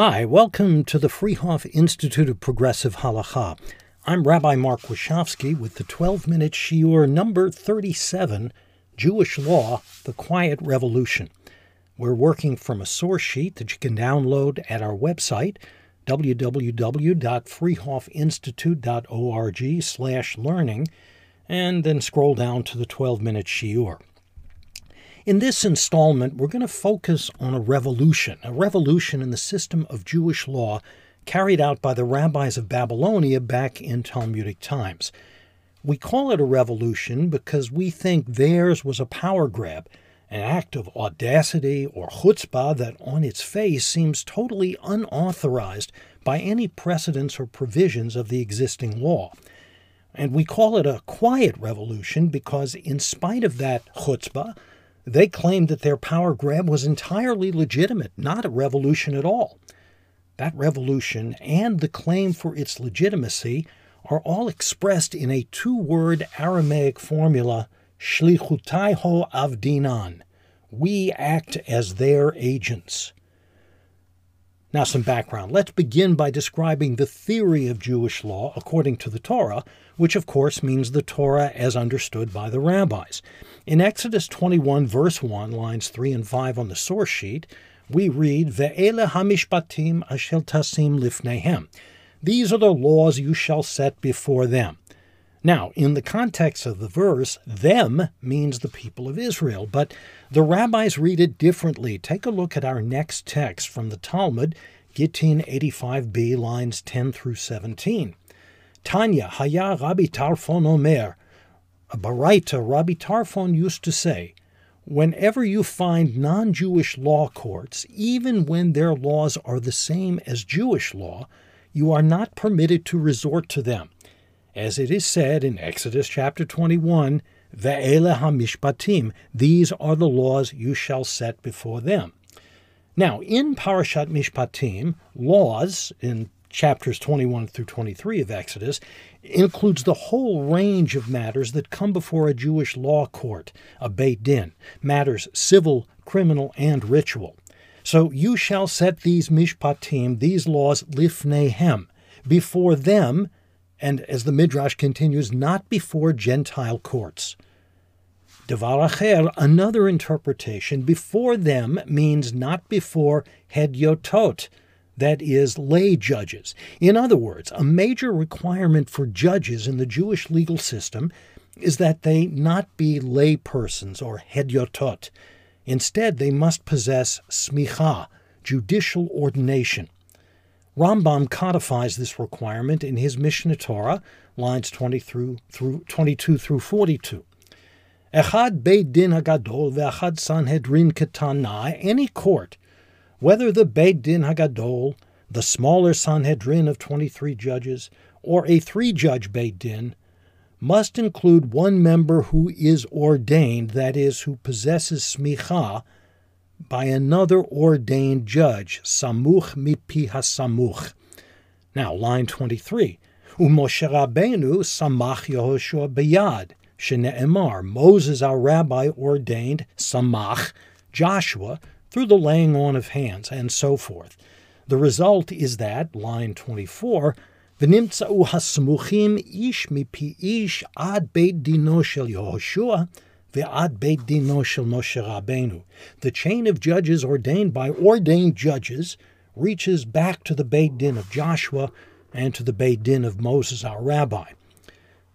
Hi, welcome to the Freehof Institute of Progressive Halacha. I'm Rabbi Mark Washofsky with the 12 minute Shiur number 37 Jewish Law, the Quiet Revolution. We're working from a source sheet that you can download at our website, www.freehofinstitute.org slash learning, and then scroll down to the 12 minute Shiur. In this installment, we're going to focus on a revolution, a revolution in the system of Jewish law carried out by the rabbis of Babylonia back in Talmudic times. We call it a revolution because we think theirs was a power grab, an act of audacity or chutzpah that on its face seems totally unauthorized by any precedents or provisions of the existing law. And we call it a quiet revolution because, in spite of that chutzpah, they claimed that their power grab was entirely legitimate, not a revolution at all. That revolution and the claim for its legitimacy are all expressed in a two word Aramaic formula, shlichutaiho avdinan. We act as their agents. Now, some background. Let's begin by describing the theory of Jewish law according to the Torah, which of course means the Torah as understood by the rabbis. In Exodus 21, verse 1, lines 3 and 5 on the source sheet, we read, Ve'ele hamishpatim ashel tasim lifnehem. These are the laws you shall set before them. Now, in the context of the verse, them means the people of Israel, but the rabbis read it differently. Take a look at our next text from the Talmud, Gittin 85b, lines 10 through 17. Tanya, Haya Rabbi Tarfon Omer. A Baraita, Rabbi Tarfon used to say, Whenever you find non Jewish law courts, even when their laws are the same as Jewish law, you are not permitted to resort to them as it is said in Exodus chapter 21, Ve'ele hamishpatim, these are the laws you shall set before them. Now, in Parashat Mishpatim, laws in chapters 21 through 23 of Exodus includes the whole range of matters that come before a Jewish law court, a Beit Din, matters civil, criminal, and ritual. So you shall set these mishpatim, these laws, lifnehem, before them and as the Midrash continues, not before Gentile courts. Devar Acher, another interpretation, before them means not before Hedyotot, that is, lay judges. In other words, a major requirement for judges in the Jewish legal system is that they not be lay persons or Hedyotot. Instead, they must possess smicha, judicial ordination. Rambam codifies this requirement in his Mishneh Torah, lines 20 through, through 22 through 42. Echad Beit Din Hagadol ve'achad Sanhedrin Ketana, any court, whether the Beit Din Hagadol, the smaller Sanhedrin of 23 judges, or a three-judge Beit Din, must include one member who is ordained, that is, who possesses smicha, by another ordained judge, Samuch mipi hasamuch. Now, line 23. Umoshe samach Yehoshua beyad. Shene'emar, Moses our rabbi ordained samach Joshua through the laying on of hands, and so forth. The result is that, line 24, V'nimtza'u hasmuchim ish mipi ish ad beit dino shel Yehoshua, Ve'ad Beit Dino Shel Moshe Rabbeinu. The chain of judges ordained by ordained judges reaches back to the Beit Din of Joshua and to the Beit Din of Moses, our rabbi.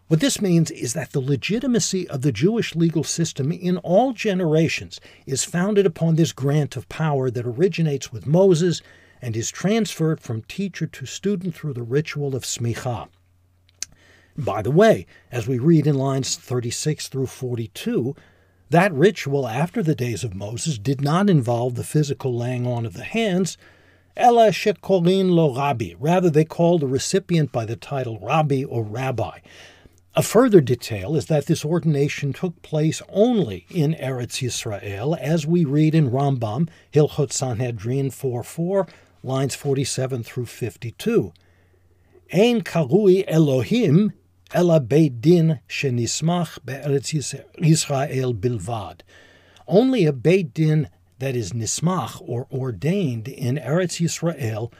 What this means is that the legitimacy of the Jewish legal system in all generations is founded upon this grant of power that originates with Moses and is transferred from teacher to student through the ritual of smicha. By the way, as we read in lines 36 through 42, that ritual after the days of Moses did not involve the physical laying on of the hands, Ella shekolin lo rabbi. Rather, they called the recipient by the title rabbi or rabbi. A further detail is that this ordination took place only in Eretz Yisrael, as we read in Rambam, Hilchot Sanhedrin 4.4, lines 47 through 52. Ein karui Elohim Ela Beit Din shenismach be'eretz Yisrael bilvad. Only a Beit Din that is nismach or ordained in Eretz Yisrael,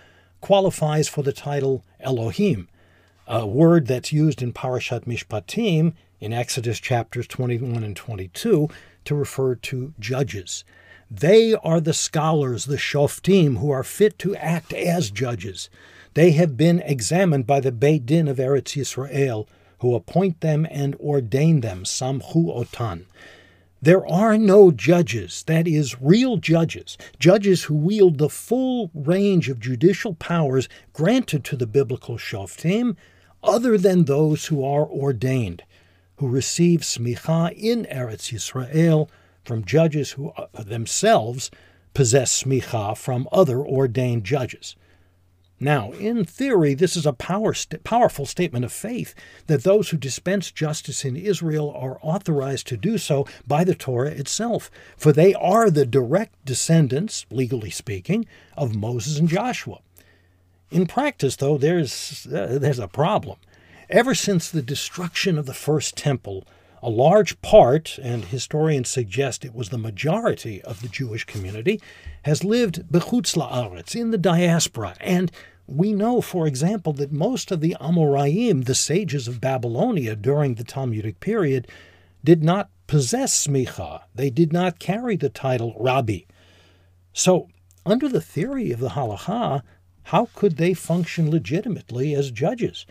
qualifies for the title Elohim, a word that's used in Parashat Mishpatim in Exodus chapters 21 and 22 to refer to judges. They are the scholars, the shoftim, who are fit to act as judges. They have been examined by the Beit Din of Eretz Yisrael, who appoint them and ordain them, samchu otan. There are no judges, that is, real judges, judges who wield the full range of judicial powers granted to the biblical shoftim, other than those who are ordained, who receive smicha in Eretz Yisrael from judges who uh, themselves possess smicha from other ordained judges. Now, in theory, this is a power st- powerful statement of faith that those who dispense justice in Israel are authorized to do so by the Torah itself, for they are the direct descendants, legally speaking, of Moses and Joshua. In practice, though, there's, uh, there's a problem. Ever since the destruction of the first temple, a large part, and historians suggest it was the majority of the Jewish community, has lived bechutz la'aretz, in the diaspora, and we know, for example, that most of the Amoraim, the sages of Babylonia during the Talmudic period, did not possess smicha. They did not carry the title rabbi. So, under the theory of the halacha, how could they function legitimately as judges?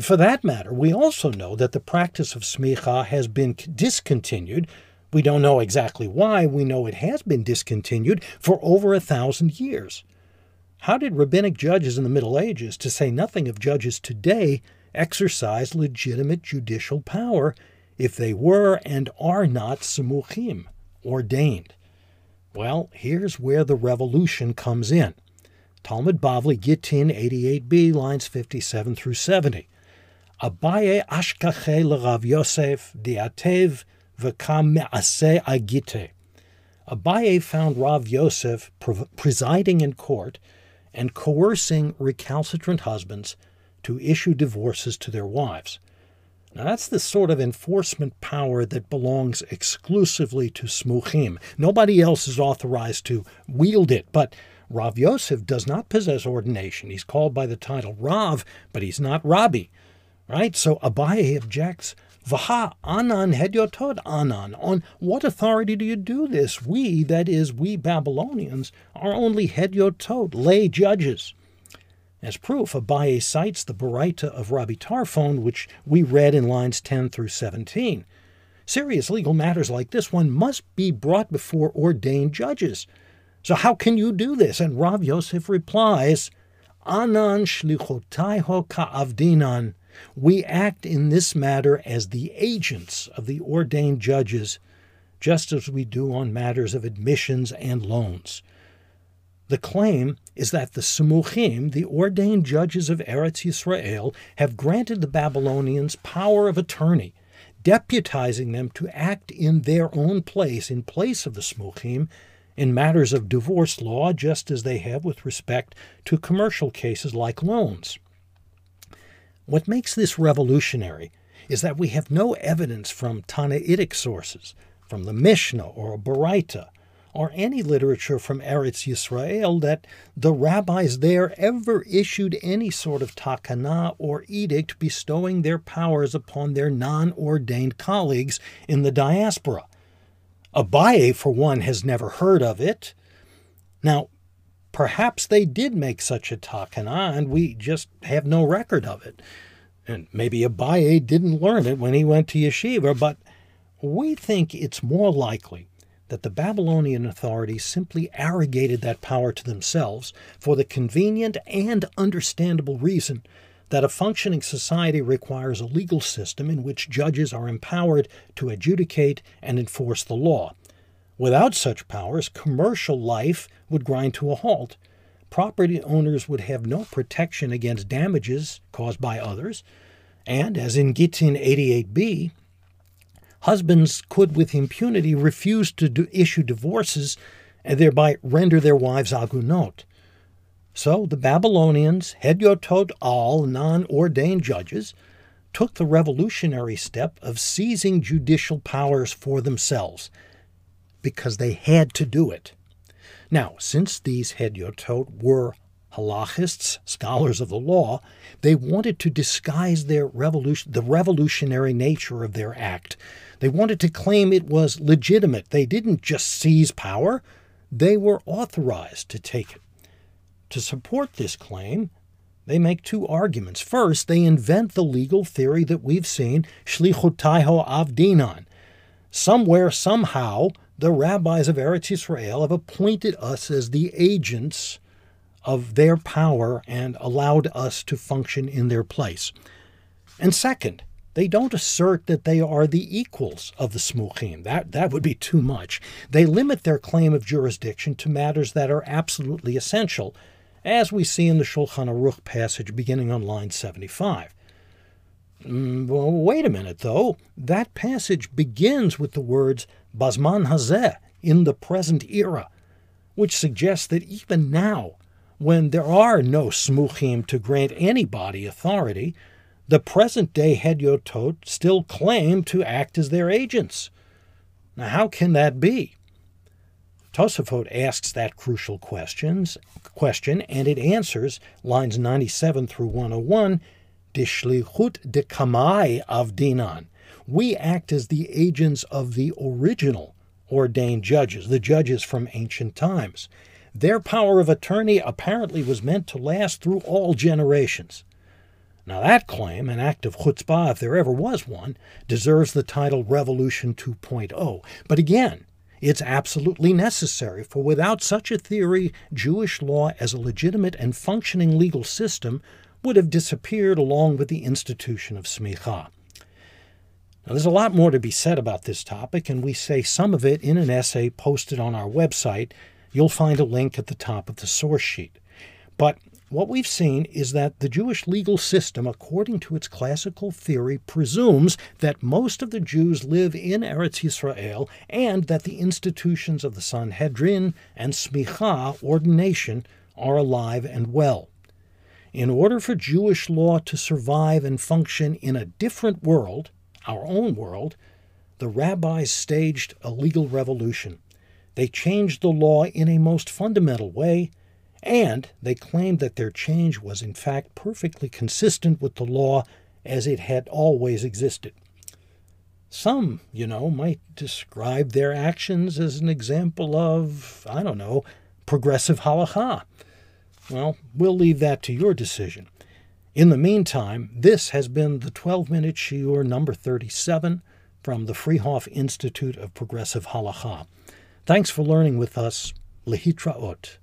For that matter, we also know that the practice of smicha has been discontinued. We don't know exactly why. We know it has been discontinued for over a thousand years. How did rabbinic judges in the Middle Ages, to say nothing of judges today, exercise legitimate judicial power if they were and are not samuchim, ordained? Well, here's where the revolution comes in. Talmud Bavli, Gittin 88b, lines 57 through 70. Abaye ashkache l'Rav Yosef diatev v'kam me'aseh agite. Abaye found Rav Yosef presiding in court and coercing recalcitrant husbands to issue divorces to their wives. Now, that's the sort of enforcement power that belongs exclusively to smuchim. Nobody else is authorized to wield it, but Rav Yosef does not possess ordination. He's called by the title Rav, but he's not Rabbi, right? So Abaye objects Vaha anan hedyotot anan. On what authority do you do this? We, that is, we Babylonians, are only hedyotot, lay judges. As proof, Abaye cites the Baraita of Rabbi Tarfon, which we read in lines 10 through 17. Serious legal matters like this one must be brought before ordained judges. So how can you do this? And Rav Yosef replies, Anan shlichotaiho ka'avdinan. We act in this matter as the agents of the ordained judges, just as we do on matters of admissions and loans. The claim is that the Samuchim, the ordained judges of Eretz Yisrael, have granted the Babylonians power of attorney, deputizing them to act in their own place, in place of the Samuchim, in matters of divorce law, just as they have with respect to commercial cases like loans. What makes this revolutionary is that we have no evidence from Tannaitic sources, from the Mishnah or Baraita, or any literature from Eretz Yisrael that the rabbis there ever issued any sort of takana or edict bestowing their powers upon their non ordained colleagues in the diaspora. Abaye, for one, has never heard of it. Now, Perhaps they did make such a takana, and we just have no record of it. And maybe Abaye didn't learn it when he went to yeshiva, but we think it's more likely that the Babylonian authorities simply arrogated that power to themselves for the convenient and understandable reason that a functioning society requires a legal system in which judges are empowered to adjudicate and enforce the law. Without such powers, commercial life would grind to a halt. Property owners would have no protection against damages caused by others, and, as in Gittin 88b, husbands could with impunity refuse to do, issue divorces and thereby render their wives agunot. So the Babylonians, Hedyotot al, non ordained judges, took the revolutionary step of seizing judicial powers for themselves because they had to do it. Now, since these Hedyotot were halachists, scholars of the law, they wanted to disguise their revolution, the revolutionary nature of their act. They wanted to claim it was legitimate. They didn't just seize power, they were authorized to take it. To support this claim, they make two arguments. First, they invent the legal theory that we've seen, shlichutaiho avdinan. Somewhere, somehow, the rabbis of Eretz Israel have appointed us as the agents of their power and allowed us to function in their place. And second, they don't assert that they are the equals of the smuchim. That, that would be too much. They limit their claim of jurisdiction to matters that are absolutely essential, as we see in the Shulchan Aruch passage beginning on line 75. Mm, well, wait a minute, though. That passage begins with the words Bazman Hazeh, in the present era, which suggests that even now, when there are no smuchim to grant anybody authority, the present day Hedyotot still claim to act as their agents. Now, how can that be? Tosafot asks that crucial questions, question, and it answers lines 97 through 101 Dishlichut de Kamai of Dinan. We act as the agents of the original ordained judges, the judges from ancient times. Their power of attorney apparently was meant to last through all generations. Now, that claim, an act of chutzpah, if there ever was one, deserves the title Revolution 2.0. But again, it's absolutely necessary, for without such a theory, Jewish law as a legitimate and functioning legal system would have disappeared along with the institution of smicha. Now, there's a lot more to be said about this topic, and we say some of it in an essay posted on our website. You'll find a link at the top of the source sheet. But what we've seen is that the Jewish legal system, according to its classical theory, presumes that most of the Jews live in Eretz Yisrael and that the institutions of the Sanhedrin and Smicha, ordination, are alive and well. In order for Jewish law to survive and function in a different world, our own world, the rabbis staged a legal revolution. They changed the law in a most fundamental way and they claimed that their change was in fact perfectly consistent with the law as it had always existed. Some, you know, might describe their actions as an example of, I don't know, progressive halacha. Well, we'll leave that to your decision. In the meantime, this has been the 12 minute shiur number 37 from the Freehof Institute of Progressive Halacha. Thanks for learning with us. Lehitraot.